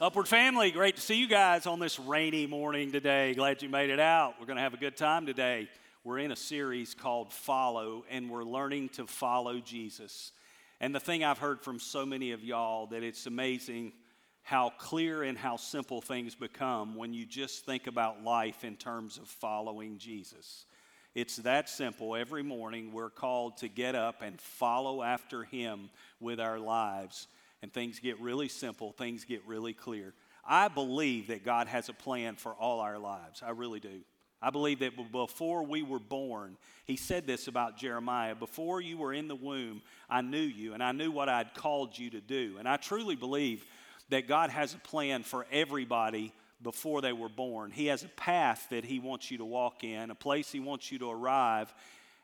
Upward family, great to see you guys on this rainy morning today. Glad you made it out. We're going to have a good time today. We're in a series called Follow, and we're learning to follow Jesus. And the thing I've heard from so many of y'all that it's amazing how clear and how simple things become when you just think about life in terms of following Jesus. It's that simple. Every morning we're called to get up and follow after Him with our lives and things get really simple, things get really clear. I believe that God has a plan for all our lives. I really do. I believe that before we were born, he said this about Jeremiah before you were in the womb, I knew you and I knew what I'd called you to do. And I truly believe that God has a plan for everybody before they were born. He has a path that He wants you to walk in, a place He wants you to arrive,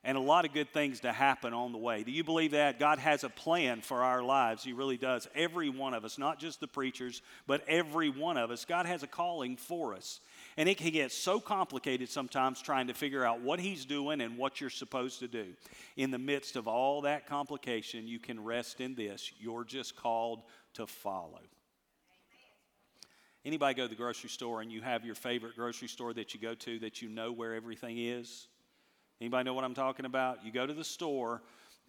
and a lot of good things to happen on the way. Do you believe that? God has a plan for our lives. He really does. Every one of us, not just the preachers, but every one of us, God has a calling for us. And it can get so complicated sometimes trying to figure out what He's doing and what you're supposed to do. In the midst of all that complication, you can rest in this you're just called to follow. Anybody go to the grocery store and you have your favorite grocery store that you go to that you know where everything is? Anybody know what I'm talking about? You go to the store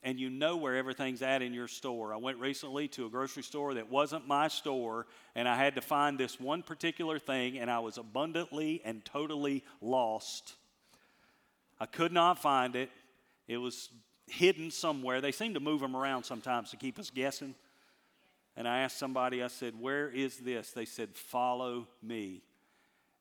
and you know where everything's at in your store. I went recently to a grocery store that wasn't my store, and I had to find this one particular thing, and I was abundantly and totally lost. I could not find it. It was hidden somewhere. They seem to move them around sometimes to keep us guessing. And I asked somebody, I said, Where is this? They said, Follow me.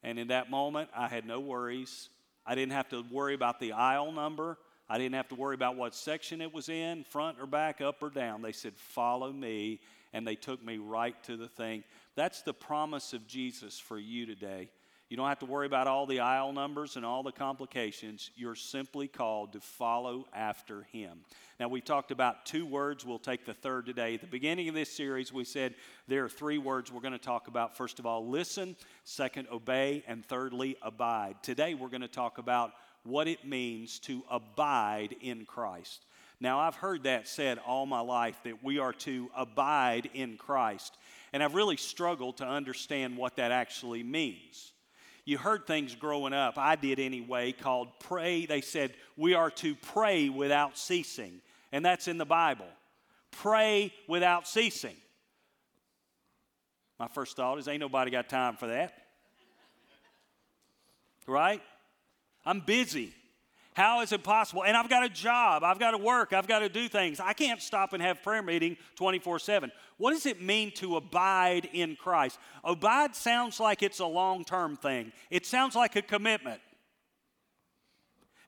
And in that moment, I had no worries. I didn't have to worry about the aisle number. I didn't have to worry about what section it was in, front or back, up or down. They said, Follow me. And they took me right to the thing. That's the promise of Jesus for you today. You don't have to worry about all the aisle numbers and all the complications. You're simply called to follow after Him. Now, we talked about two words. We'll take the third today. At the beginning of this series, we said there are three words we're going to talk about. First of all, listen. Second, obey. And thirdly, abide. Today, we're going to talk about what it means to abide in Christ. Now, I've heard that said all my life that we are to abide in Christ. And I've really struggled to understand what that actually means you heard things growing up, I did anyway, called pray. They said we are to pray without ceasing, and that's in the Bible. Pray without ceasing. My first thought is, ain't nobody got time for that. Right? I'm busy. How is it possible? And I've got a job, I've got to work, I've got to do things. I can't stop and have prayer meeting 24 7. What does it mean to abide in Christ? Abide sounds like it's a long term thing, it sounds like a commitment.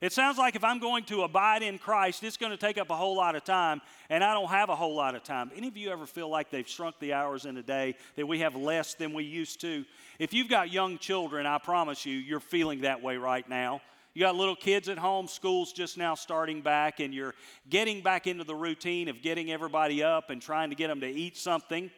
It sounds like if I'm going to abide in Christ, it's going to take up a whole lot of time, and I don't have a whole lot of time. Any of you ever feel like they've shrunk the hours in a day, that we have less than we used to? If you've got young children, I promise you, you're feeling that way right now. You got little kids at home, school's just now starting back, and you're getting back into the routine of getting everybody up and trying to get them to eat something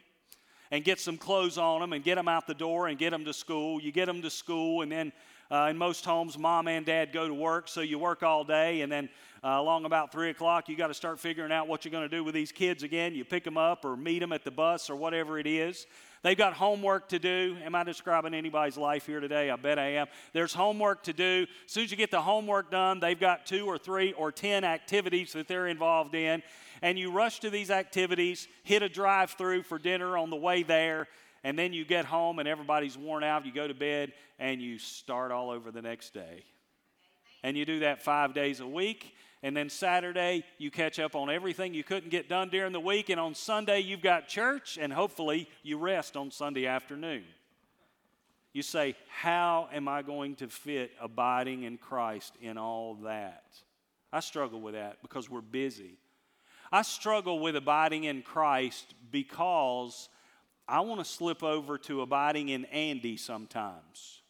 and get some clothes on them and get them out the door and get them to school. You get them to school, and then uh, in most homes, mom and dad go to work, so you work all day, and then uh, along about 3 o'clock, you got to start figuring out what you're going to do with these kids again. You pick them up or meet them at the bus or whatever it is. They've got homework to do. Am I describing anybody's life here today? I bet I am. There's homework to do. As soon as you get the homework done, they've got two or three or ten activities that they're involved in. And you rush to these activities, hit a drive through for dinner on the way there, and then you get home and everybody's worn out. You go to bed and you start all over the next day. And you do that five days a week. And then Saturday, you catch up on everything you couldn't get done during the week. And on Sunday, you've got church, and hopefully, you rest on Sunday afternoon. You say, How am I going to fit abiding in Christ in all that? I struggle with that because we're busy. I struggle with abiding in Christ because I want to slip over to abiding in Andy sometimes.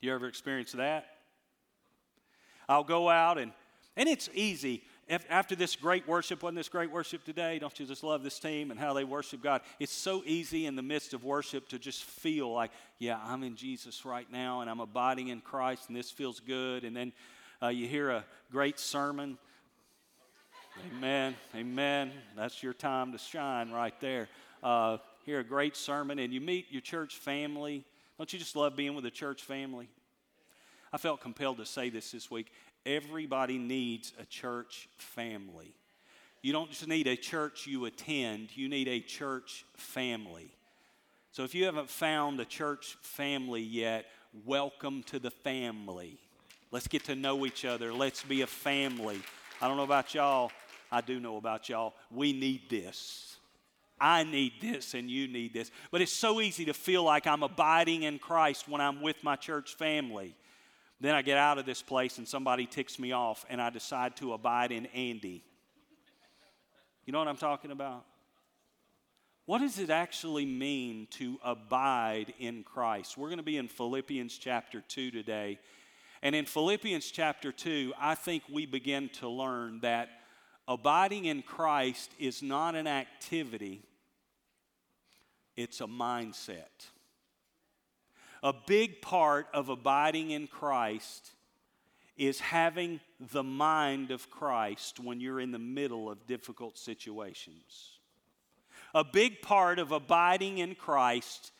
You ever experience that? I'll go out and, and it's easy. After this great worship, wasn't this great worship today? Don't you just love this team and how they worship God? It's so easy in the midst of worship to just feel like, yeah, I'm in Jesus right now and I'm abiding in Christ and this feels good. And then uh, you hear a great sermon. Amen. Amen. That's your time to shine right there. Uh, hear a great sermon and you meet your church family. Don't you just love being with a church family? I felt compelled to say this this week. Everybody needs a church family. You don't just need a church you attend, you need a church family. So if you haven't found a church family yet, welcome to the family. Let's get to know each other. Let's be a family. I don't know about y'all. I do know about y'all. We need this. I need this and you need this. But it's so easy to feel like I'm abiding in Christ when I'm with my church family. Then I get out of this place and somebody ticks me off and I decide to abide in Andy. You know what I'm talking about? What does it actually mean to abide in Christ? We're going to be in Philippians chapter 2 today. And in Philippians chapter 2, I think we begin to learn that abiding in Christ is not an activity, it's a mindset. A big part of abiding in Christ is having the mind of Christ when you're in the middle of difficult situations. A big part of abiding in Christ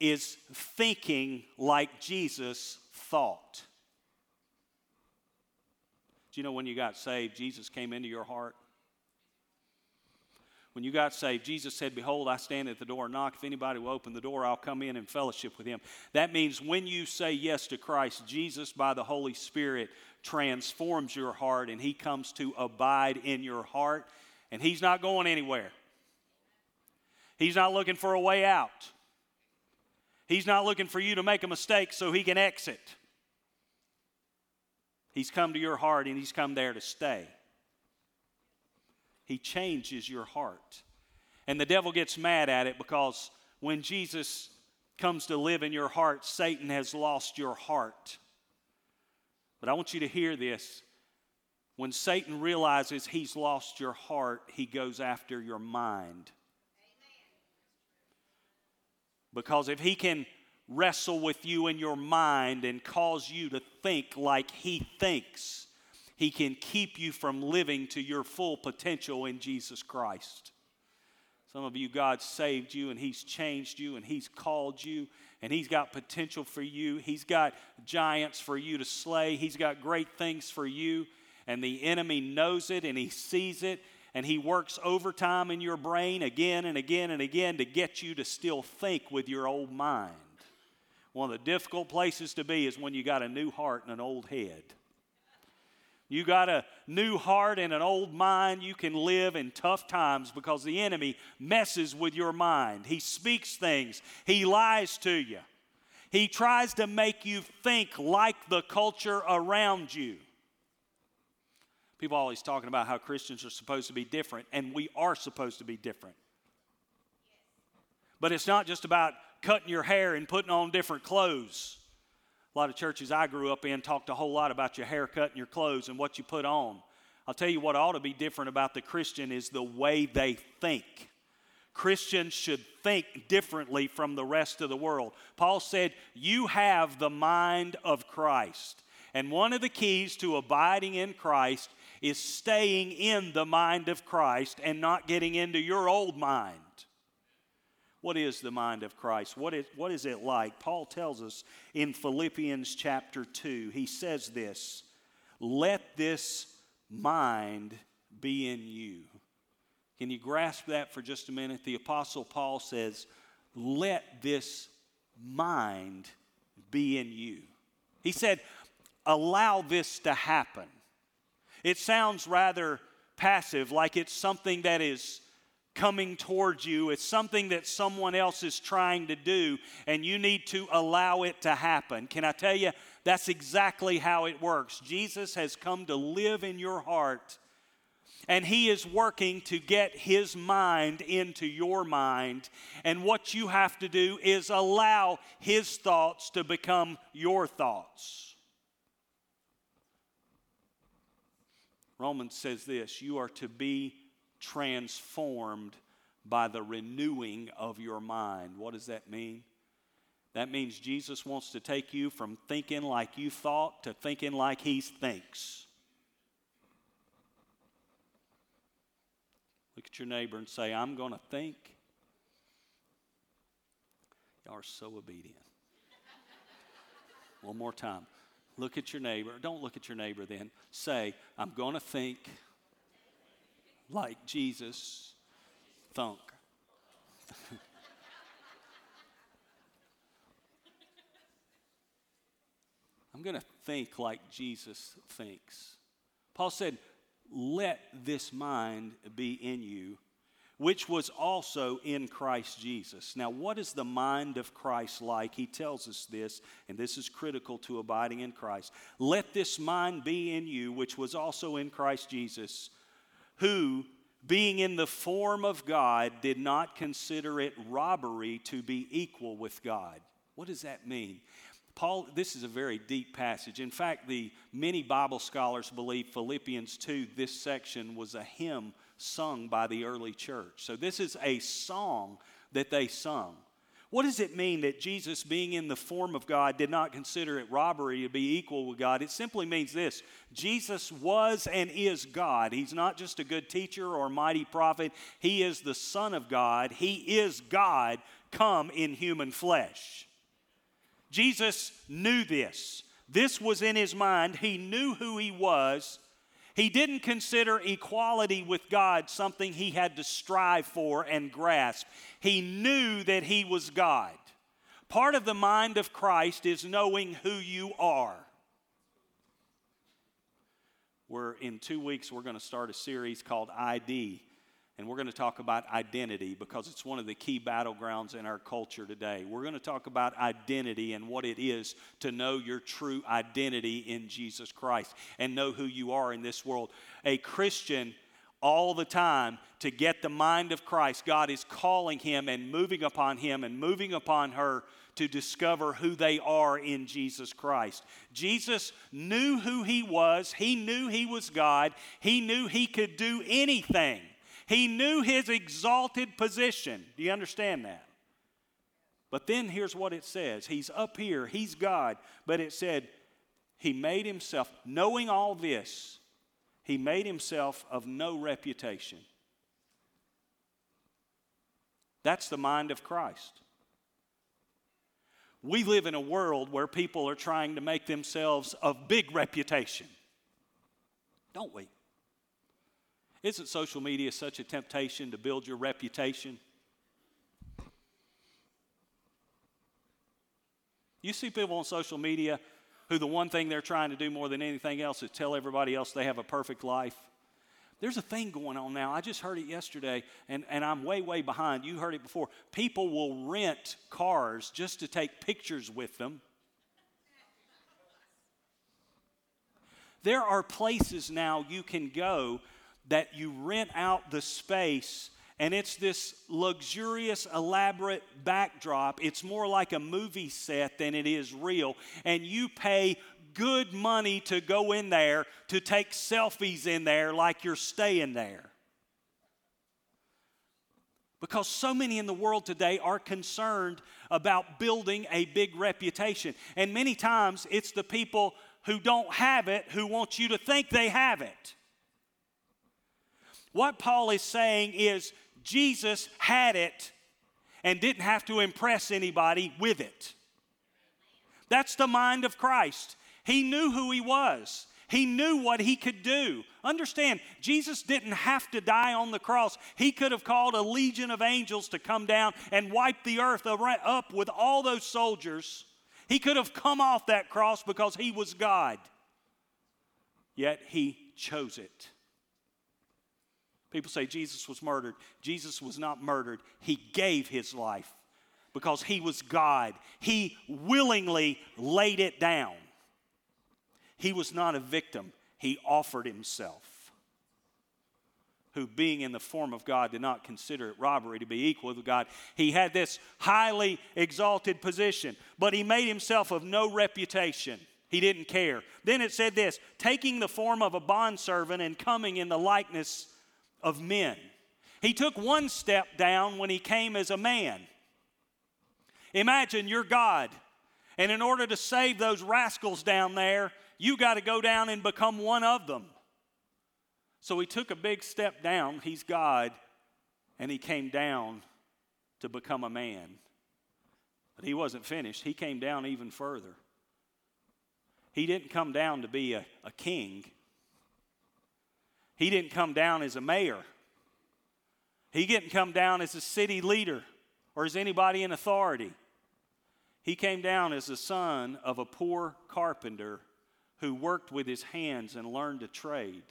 is thinking like Jesus thought. Do you know when you got saved, Jesus came into your heart? When you got saved, Jesus said, Behold, I stand at the door and knock. If anybody will open the door, I'll come in and fellowship with him. That means when you say yes to Christ, Jesus, by the Holy Spirit, transforms your heart and he comes to abide in your heart. And he's not going anywhere. He's not looking for a way out. He's not looking for you to make a mistake so he can exit. He's come to your heart and he's come there to stay. He changes your heart. And the devil gets mad at it because when Jesus comes to live in your heart, Satan has lost your heart. But I want you to hear this. When Satan realizes he's lost your heart, he goes after your mind. Because if he can wrestle with you in your mind and cause you to think like he thinks, he can keep you from living to your full potential in Jesus Christ. Some of you, God saved you and He's changed you and He's called you and He's got potential for you. He's got giants for you to slay. He's got great things for you. And the enemy knows it and he sees it and he works overtime in your brain again and again and again to get you to still think with your old mind. One of the difficult places to be is when you got a new heart and an old head. You got a new heart and an old mind, you can live in tough times because the enemy messes with your mind. He speaks things, he lies to you. He tries to make you think like the culture around you. People always talking about how Christians are supposed to be different, and we are supposed to be different. But it's not just about cutting your hair and putting on different clothes. A lot of churches I grew up in talked a whole lot about your haircut and your clothes and what you put on. I'll tell you what ought to be different about the Christian is the way they think. Christians should think differently from the rest of the world. Paul said, You have the mind of Christ. And one of the keys to abiding in Christ is staying in the mind of Christ and not getting into your old mind. What is the mind of Christ? What is, what is it like? Paul tells us in Philippians chapter 2, he says this Let this mind be in you. Can you grasp that for just a minute? The Apostle Paul says, Let this mind be in you. He said, Allow this to happen. It sounds rather passive, like it's something that is coming towards you. It's something that someone else is trying to do, and you need to allow it to happen. Can I tell you, that's exactly how it works. Jesus has come to live in your heart, and He is working to get His mind into your mind. And what you have to do is allow His thoughts to become your thoughts. Romans says this you are to be transformed by the renewing of your mind. What does that mean? That means Jesus wants to take you from thinking like you thought to thinking like he thinks. Look at your neighbor and say, I'm going to think. Y'all are so obedient. One more time. Look at your neighbor. Don't look at your neighbor then. Say, I'm going to think like Jesus thunk. I'm going to think like Jesus thinks. Paul said, Let this mind be in you, which was also in Christ Jesus. Now, what is the mind of Christ like? He tells us this, and this is critical to abiding in Christ. Let this mind be in you, which was also in Christ Jesus, who, being in the form of God, did not consider it robbery to be equal with God. What does that mean? Paul, this is a very deep passage. In fact, the many Bible scholars believe Philippians 2, this section was a hymn sung by the early church. So this is a song that they sung. What does it mean that Jesus, being in the form of God, did not consider it robbery to be equal with God? It simply means this Jesus was and is God. He's not just a good teacher or mighty prophet, He is the Son of God. He is God come in human flesh. Jesus knew this. This was in his mind. He knew who he was. He didn't consider equality with God something he had to strive for and grasp. He knew that he was God. Part of the mind of Christ is knowing who you are. We're in two weeks, we're going to start a series called ID and we're going to talk about identity because it's one of the key battlegrounds in our culture today. We're going to talk about identity and what it is to know your true identity in Jesus Christ and know who you are in this world. A Christian all the time to get the mind of Christ. God is calling him and moving upon him and moving upon her to discover who they are in Jesus Christ. Jesus knew who he was, he knew he was God, he knew he could do anything. He knew his exalted position. Do you understand that? But then here's what it says He's up here, He's God. But it said, He made Himself, knowing all this, He made Himself of no reputation. That's the mind of Christ. We live in a world where people are trying to make themselves of big reputation, don't we? Isn't social media such a temptation to build your reputation? You see people on social media who the one thing they're trying to do more than anything else is tell everybody else they have a perfect life. There's a thing going on now. I just heard it yesterday, and, and I'm way, way behind. You heard it before. People will rent cars just to take pictures with them. There are places now you can go that you rent out the space and it's this luxurious, elaborate backdrop. It's more like a movie set than it is real. And you pay good money to go in there to take selfies in there like you're staying there. Because so many in the world today are concerned about building a big reputation. And many times it's the people who don't have it who want you to think they have it. What Paul is saying is Jesus had it and didn't have to impress anybody with it. That's the mind of Christ. He knew who he was. He knew what he could do. Understand, Jesus didn't have to die on the cross. He could have called a legion of angels to come down and wipe the earth up with all those soldiers. He could have come off that cross because he was God. Yet he chose it. People say Jesus was murdered. Jesus was not murdered. He gave his life because he was God. He willingly laid it down. He was not a victim, he offered himself. Who, being in the form of God, did not consider it robbery to be equal with God. He had this highly exalted position, but he made himself of no reputation. He didn't care. Then it said this taking the form of a bondservant and coming in the likeness of men. He took one step down when he came as a man. Imagine you're God, and in order to save those rascals down there, you got to go down and become one of them. So he took a big step down. He's God, and he came down to become a man. But he wasn't finished, he came down even further. He didn't come down to be a, a king, he didn't come down as a mayor, he didn't come down as a city leader or as anybody in authority. He came down as the son of a poor carpenter who worked with his hands and learned a trade.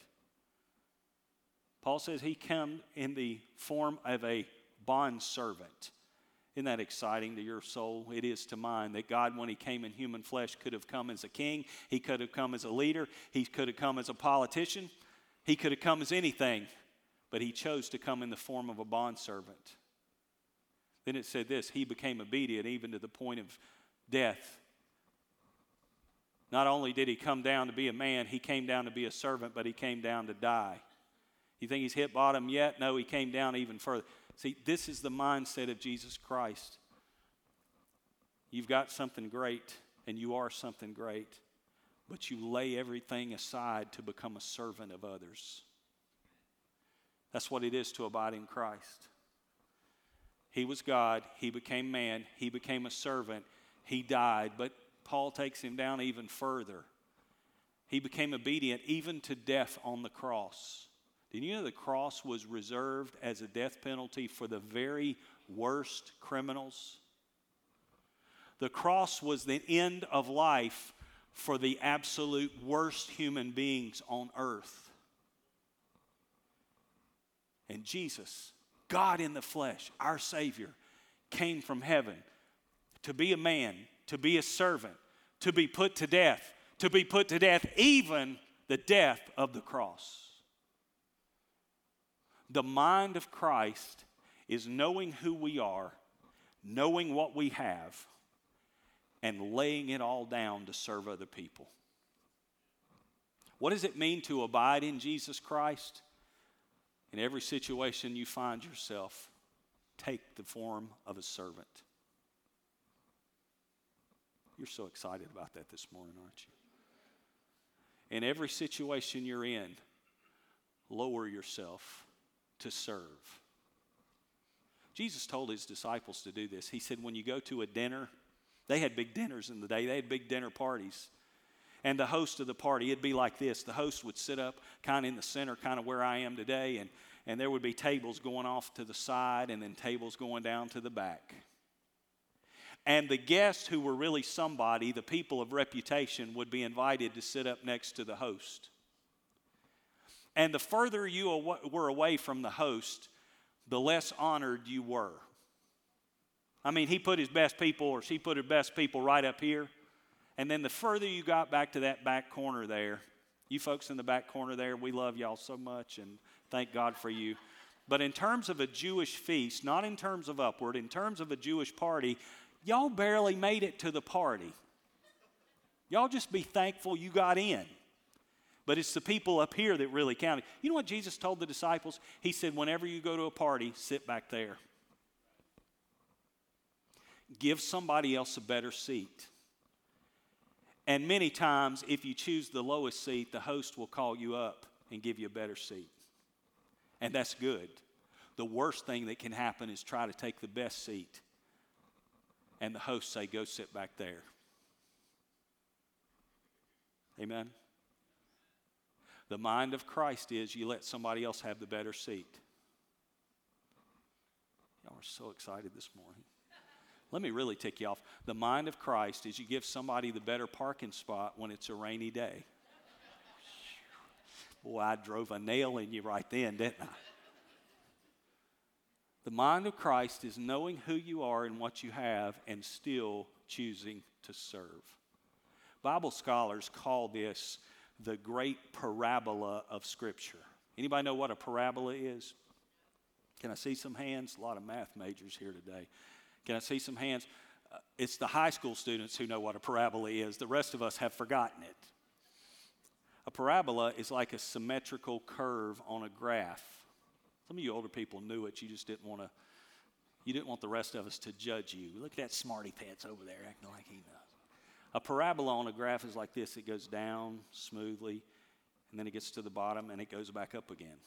Paul says he came in the form of a bond servant. Isn't that exciting to your soul? It is to mine that God, when He came in human flesh, could have come as a king. He could have come as a leader. He could have come as a politician. He could have come as anything. But He chose to come in the form of a bondservant. Then it said this He became obedient even to the point of death. Not only did He come down to be a man, He came down to be a servant, but He came down to die. You think He's hit bottom yet? No, He came down even further. See, this is the mindset of Jesus Christ. You've got something great, and you are something great, but you lay everything aside to become a servant of others. That's what it is to abide in Christ. He was God, He became man, He became a servant, He died, but Paul takes him down even further. He became obedient even to death on the cross. Did you know the cross was reserved as a death penalty for the very worst criminals? The cross was the end of life for the absolute worst human beings on earth. And Jesus, God in the flesh, our Savior, came from heaven to be a man, to be a servant, to be put to death, to be put to death, even the death of the cross. The mind of Christ is knowing who we are, knowing what we have, and laying it all down to serve other people. What does it mean to abide in Jesus Christ? In every situation you find yourself, take the form of a servant. You're so excited about that this morning, aren't you? In every situation you're in, lower yourself to serve. Jesus told his disciples to do this. He said, when you go to a dinner, they had big dinners in the day, they had big dinner parties. And the host of the party, it'd be like this the host would sit up kind of in the center, kind of where I am today, and, and there would be tables going off to the side and then tables going down to the back. And the guests who were really somebody, the people of reputation, would be invited to sit up next to the host. And the further you were away from the host, the less honored you were. I mean, he put his best people, or she put her best people right up here. And then the further you got back to that back corner there, you folks in the back corner there, we love y'all so much and thank God for you. But in terms of a Jewish feast, not in terms of upward, in terms of a Jewish party, y'all barely made it to the party. Y'all just be thankful you got in. But it's the people up here that really counted. You know what Jesus told the disciples? He said, whenever you go to a party, sit back there. Give somebody else a better seat. And many times, if you choose the lowest seat, the host will call you up and give you a better seat. And that's good. The worst thing that can happen is try to take the best seat, and the host say, Go sit back there. Amen. The mind of Christ is you let somebody else have the better seat. Y'all are so excited this morning. Let me really tick you off. The mind of Christ is you give somebody the better parking spot when it's a rainy day. Boy, I drove a nail in you right then, didn't I? The mind of Christ is knowing who you are and what you have and still choosing to serve. Bible scholars call this the great parabola of Scripture. Anybody know what a parabola is? Can I see some hands? A lot of math majors here today. Can I see some hands? Uh, it's the high school students who know what a parabola is. The rest of us have forgotten it. A parabola is like a symmetrical curve on a graph. Some of you older people knew it. You just didn't want to. You didn't want the rest of us to judge you. Look at that smarty pants over there acting like he knows. A parabola on a graph is like this it goes down smoothly, and then it gets to the bottom and it goes back up again.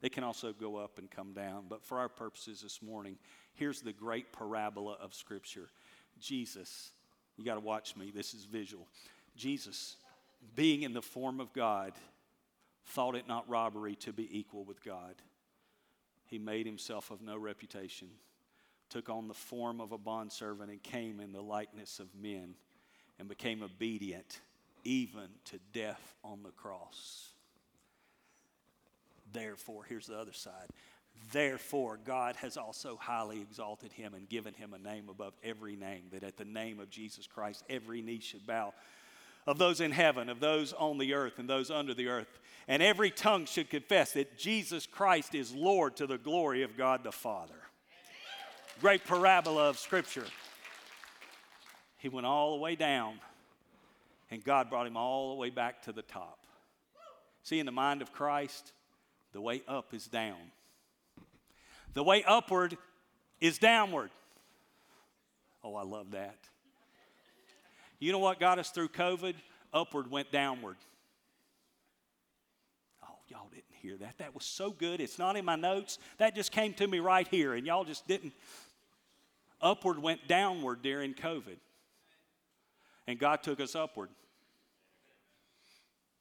They can also go up and come down. But for our purposes this morning, here's the great parabola of Scripture Jesus, you got to watch me, this is visual. Jesus, being in the form of God, thought it not robbery to be equal with God. He made himself of no reputation, took on the form of a bondservant, and came in the likeness of men, and became obedient even to death on the cross. Therefore, here's the other side. Therefore, God has also highly exalted him and given him a name above every name, that at the name of Jesus Christ, every knee should bow of those in heaven, of those on the earth, and those under the earth. And every tongue should confess that Jesus Christ is Lord to the glory of God the Father. Great parabola of Scripture. He went all the way down, and God brought him all the way back to the top. See, in the mind of Christ, the way up is down. The way upward is downward. Oh, I love that. You know what got us through COVID? Upward went downward. Oh, y'all didn't hear that. That was so good. It's not in my notes. That just came to me right here, and y'all just didn't. Upward went downward during COVID. And God took us upward.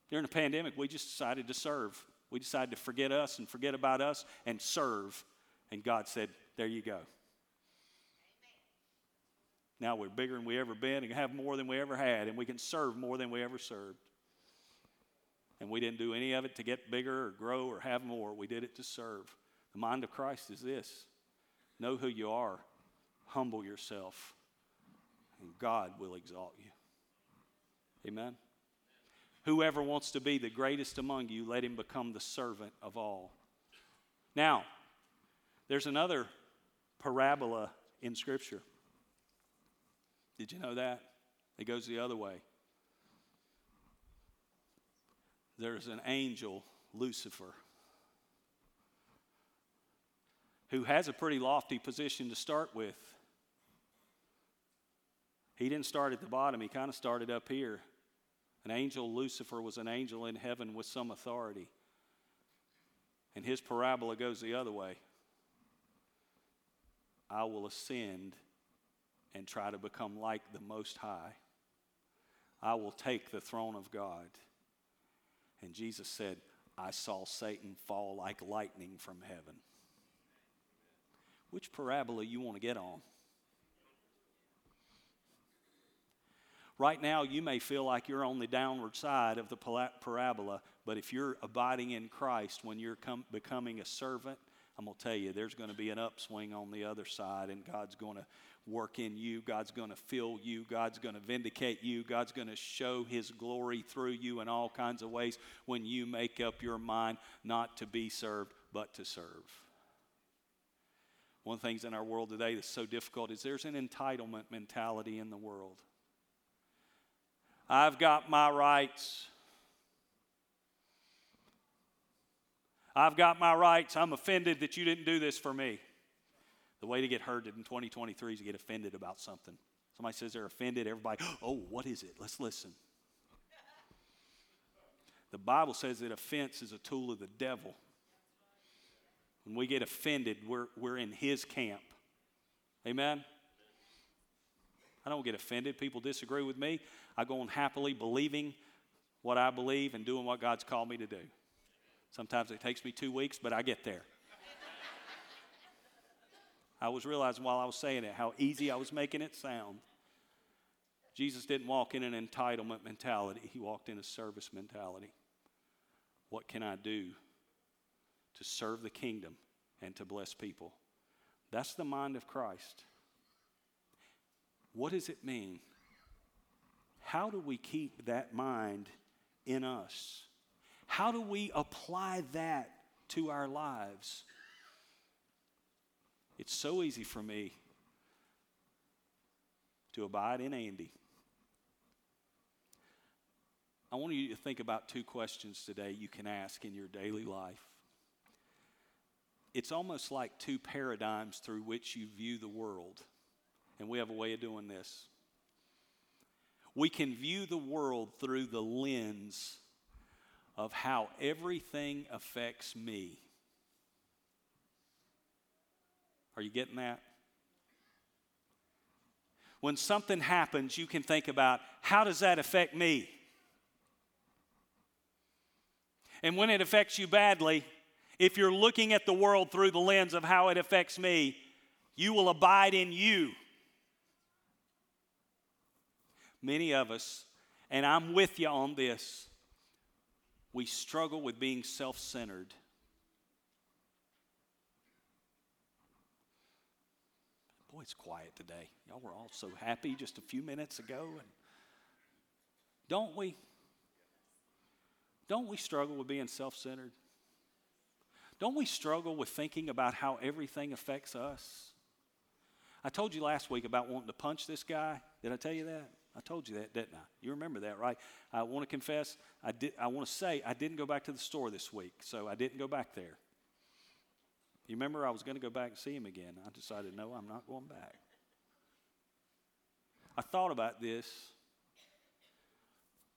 During the pandemic, we just decided to serve. We decided to forget us and forget about us and serve. And God said, There you go. Now we're bigger than we ever been and have more than we ever had, and we can serve more than we ever served. And we didn't do any of it to get bigger or grow or have more. We did it to serve. The mind of Christ is this know who you are, humble yourself, and God will exalt you. Amen. Whoever wants to be the greatest among you, let him become the servant of all. Now, there's another parabola in Scripture. Did you know that? It goes the other way. There's an angel, Lucifer, who has a pretty lofty position to start with. He didn't start at the bottom, he kind of started up here. An angel, Lucifer, was an angel in heaven with some authority. And his parabola goes the other way I will ascend and try to become like the Most High. I will take the throne of God. And Jesus said, I saw Satan fall like lightning from heaven. Which parabola you want to get on? Right now, you may feel like you're on the downward side of the parabola, but if you're abiding in Christ when you're com- becoming a servant, I'm going to tell you, there's going to be an upswing on the other side, and God's going to work in you. God's going to fill you. God's going to vindicate you. God's going to show His glory through you in all kinds of ways when you make up your mind not to be served, but to serve. One of the things in our world today that's so difficult is there's an entitlement mentality in the world. I've got my rights. I've got my rights. I'm offended that you didn't do this for me. The way to get hurt in 2023 is to get offended about something. Somebody says they're offended, everybody, oh, what is it? Let's listen. The Bible says that offense is a tool of the devil. When we get offended, we're, we're in his camp. Amen? I don't get offended. People disagree with me. I go on happily believing what I believe and doing what God's called me to do. Sometimes it takes me two weeks, but I get there. I was realizing while I was saying it how easy I was making it sound. Jesus didn't walk in an entitlement mentality, he walked in a service mentality. What can I do to serve the kingdom and to bless people? That's the mind of Christ. What does it mean? How do we keep that mind in us? How do we apply that to our lives? It's so easy for me to abide in Andy. I want you to think about two questions today you can ask in your daily life. It's almost like two paradigms through which you view the world, and we have a way of doing this we can view the world through the lens of how everything affects me. Are you getting that? When something happens, you can think about how does that affect me? And when it affects you badly, if you're looking at the world through the lens of how it affects me, you will abide in you. Many of us, and I'm with you on this, we struggle with being self centered. Boy, it's quiet today. Y'all were all so happy just a few minutes ago. And don't we? Don't we struggle with being self centered? Don't we struggle with thinking about how everything affects us? I told you last week about wanting to punch this guy. Did I tell you that? I told you that, didn't I? You remember that, right? I want to confess, I, did, I want to say I didn't go back to the store this week, so I didn't go back there. You remember I was going to go back and see him again. I decided, no, I'm not going back. I thought about this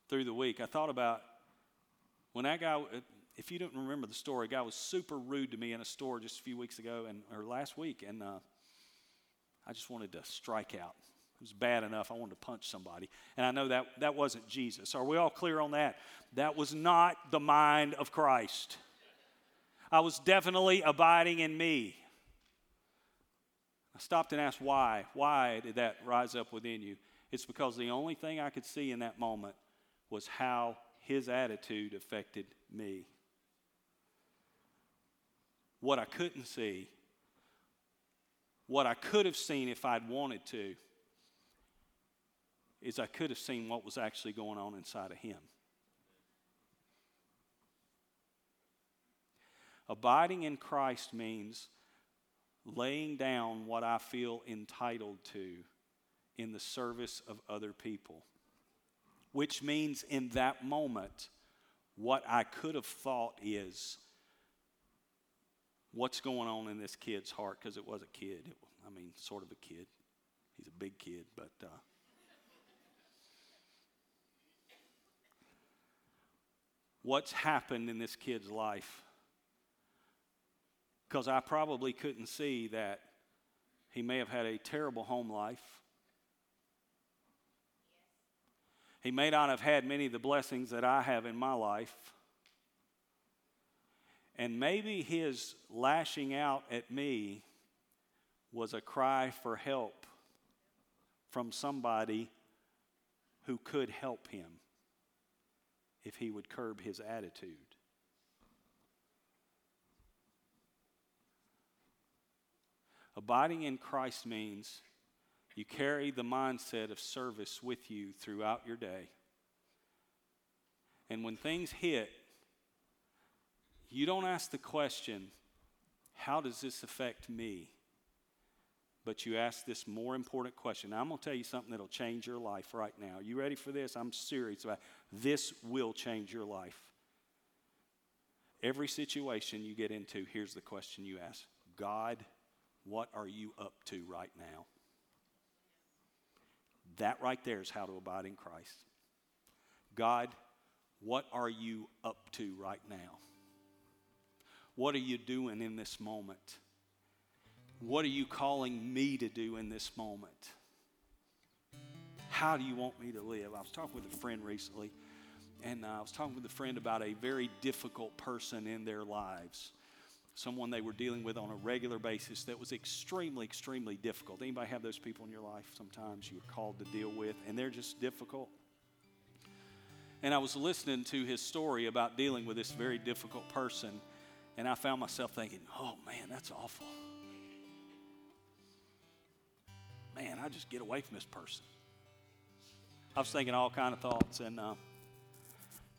through the week. I thought about when that guy, if you don't remember the story, a guy was super rude to me in a store just a few weeks ago and or last week, and uh, I just wanted to strike out. It was bad enough. I wanted to punch somebody. And I know that that wasn't Jesus. Are we all clear on that? That was not the mind of Christ. I was definitely abiding in me. I stopped and asked why. Why did that rise up within you? It's because the only thing I could see in that moment was how his attitude affected me. What I couldn't see, what I could have seen if I'd wanted to, is I could have seen what was actually going on inside of him. Abiding in Christ means laying down what I feel entitled to in the service of other people, which means in that moment, what I could have thought is what's going on in this kid's heart, because it was a kid. It, I mean, sort of a kid. He's a big kid, but. Uh, what's happened in this kid's life because I probably couldn't see that he may have had a terrible home life. He may not have had many of the blessings that I have in my life. And maybe his lashing out at me was a cry for help from somebody who could help him if he would curb his attitude. Abiding in Christ means you carry the mindset of service with you throughout your day. And when things hit, you don't ask the question, how does this affect me? But you ask this more important question. Now, I'm going to tell you something that'll change your life right now. Are You ready for this? I'm serious about it. This will change your life. Every situation you get into, here's the question you ask God, what are you up to right now? That right there is how to abide in Christ. God, what are you up to right now? What are you doing in this moment? What are you calling me to do in this moment? How do you want me to live? I was talking with a friend recently, and uh, I was talking with a friend about a very difficult person in their lives someone they were dealing with on a regular basis that was extremely, extremely difficult. Anybody have those people in your life sometimes you're called to deal with, and they're just difficult? And I was listening to his story about dealing with this very difficult person, and I found myself thinking, oh man, that's awful. Man, I just get away from this person. I was thinking all kind of thoughts, and uh,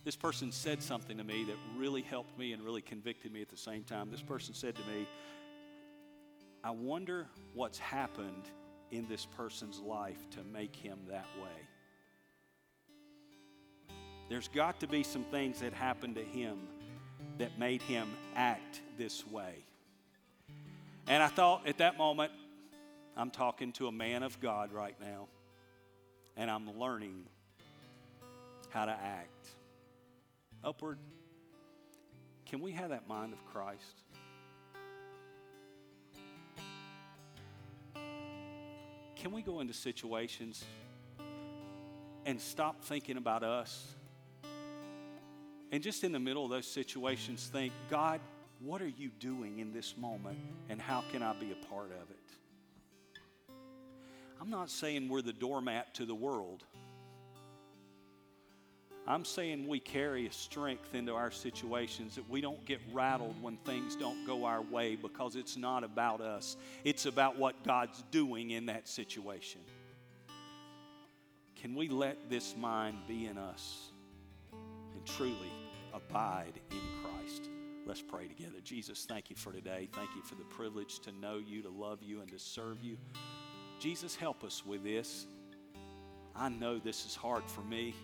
this person said something to me that really helped me and really convicted me at the same time. This person said to me, I wonder what's happened in this person's life to make him that way. There's got to be some things that happened to him that made him act this way. And I thought at that moment, I'm talking to a man of God right now, and I'm learning how to act upward. Can we have that mind of Christ? can we go into situations and stop thinking about us? And just in the middle of those situations, think, God, what are you doing in this moment, and how can I be a part of it? I'm not saying we're the doormat to the world. I'm saying we carry a strength into our situations that we don't get rattled when things don't go our way because it's not about us. It's about what God's doing in that situation. Can we let this mind be in us and truly abide in Christ? Let's pray together. Jesus, thank you for today. Thank you for the privilege to know you, to love you, and to serve you. Jesus, help us with this. I know this is hard for me.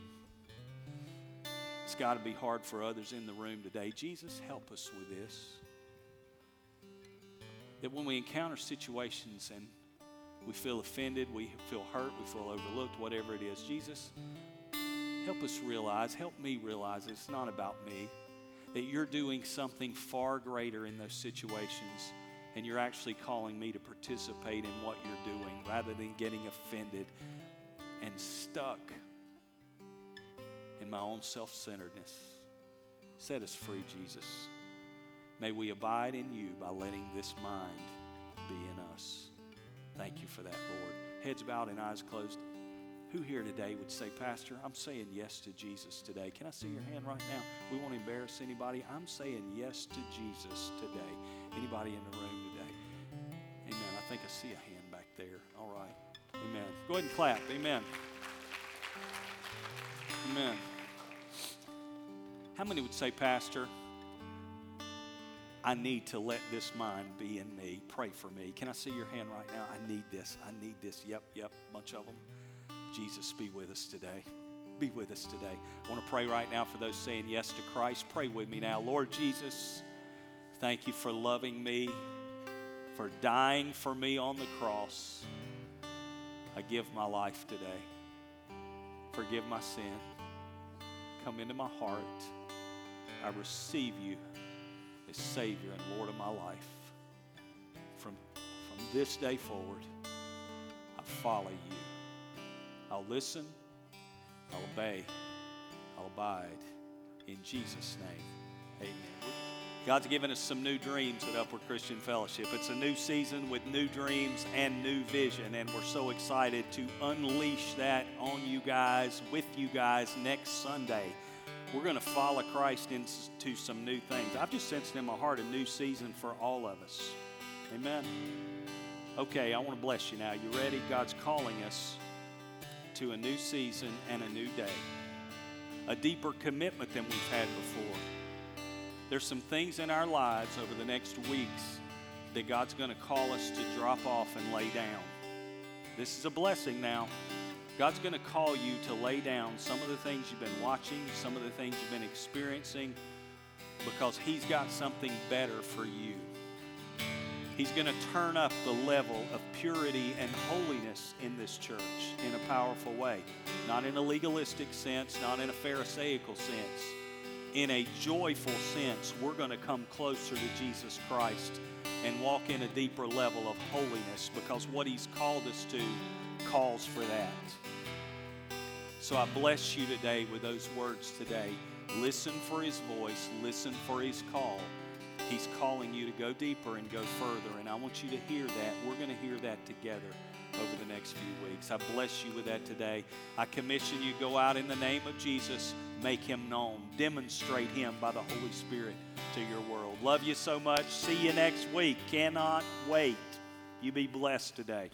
It's got to be hard for others in the room today. Jesus, help us with this. That when we encounter situations and we feel offended, we feel hurt, we feel overlooked, whatever it is, Jesus, help us realize, help me realize it's not about me, that you're doing something far greater in those situations and you're actually calling me to participate in what you're doing rather than getting offended and stuck in my own self centeredness. Set us free, Jesus. May we abide in you by letting this mind be in us. Thank you for that, Lord. Heads bowed and eyes closed. Who here today would say, Pastor, I'm saying yes to Jesus today? Can I see your hand right now? We won't embarrass anybody. I'm saying yes to Jesus today. Anybody in the room think I see a hand back there. All right. Amen. Go ahead and clap. Amen. Amen. How many would say, Pastor, I need to let this mind be in me? Pray for me. Can I see your hand right now? I need this. I need this. Yep, yep, bunch of them. Jesus, be with us today. Be with us today. I want to pray right now for those saying yes to Christ. Pray with me now. Lord Jesus, thank you for loving me, for dying for me on the cross. I give my life today. Forgive my sin come into my heart. I receive you as Savior and Lord of my life. From, from this day forward, I follow you. I'll listen, I'll obey, I'll abide. In Jesus' name, amen. God's given us some new dreams at Upward Christian Fellowship. It's a new season with new dreams and new vision, and we're so excited to unleash that on you guys, with you guys next Sunday. We're going to follow Christ into some new things. I've just sensed in my heart a new season for all of us. Amen. Okay, I want to bless you now. You ready? God's calling us to a new season and a new day, a deeper commitment than we've had before. There's some things in our lives over the next weeks that God's going to call us to drop off and lay down. This is a blessing now. God's going to call you to lay down some of the things you've been watching, some of the things you've been experiencing, because He's got something better for you. He's going to turn up the level of purity and holiness in this church in a powerful way. Not in a legalistic sense, not in a Pharisaical sense. In a joyful sense, we're going to come closer to Jesus Christ and walk in a deeper level of holiness because what He's called us to calls for that. So I bless you today with those words today. Listen for his voice, listen for his call. He's calling you to go deeper and go further, and I want you to hear that. We're going to hear that together over the next few weeks. I bless you with that today. I commission you go out in the name of Jesus, make him known, demonstrate him by the Holy Spirit to your world. Love you so much. See you next week. Cannot wait. You be blessed today.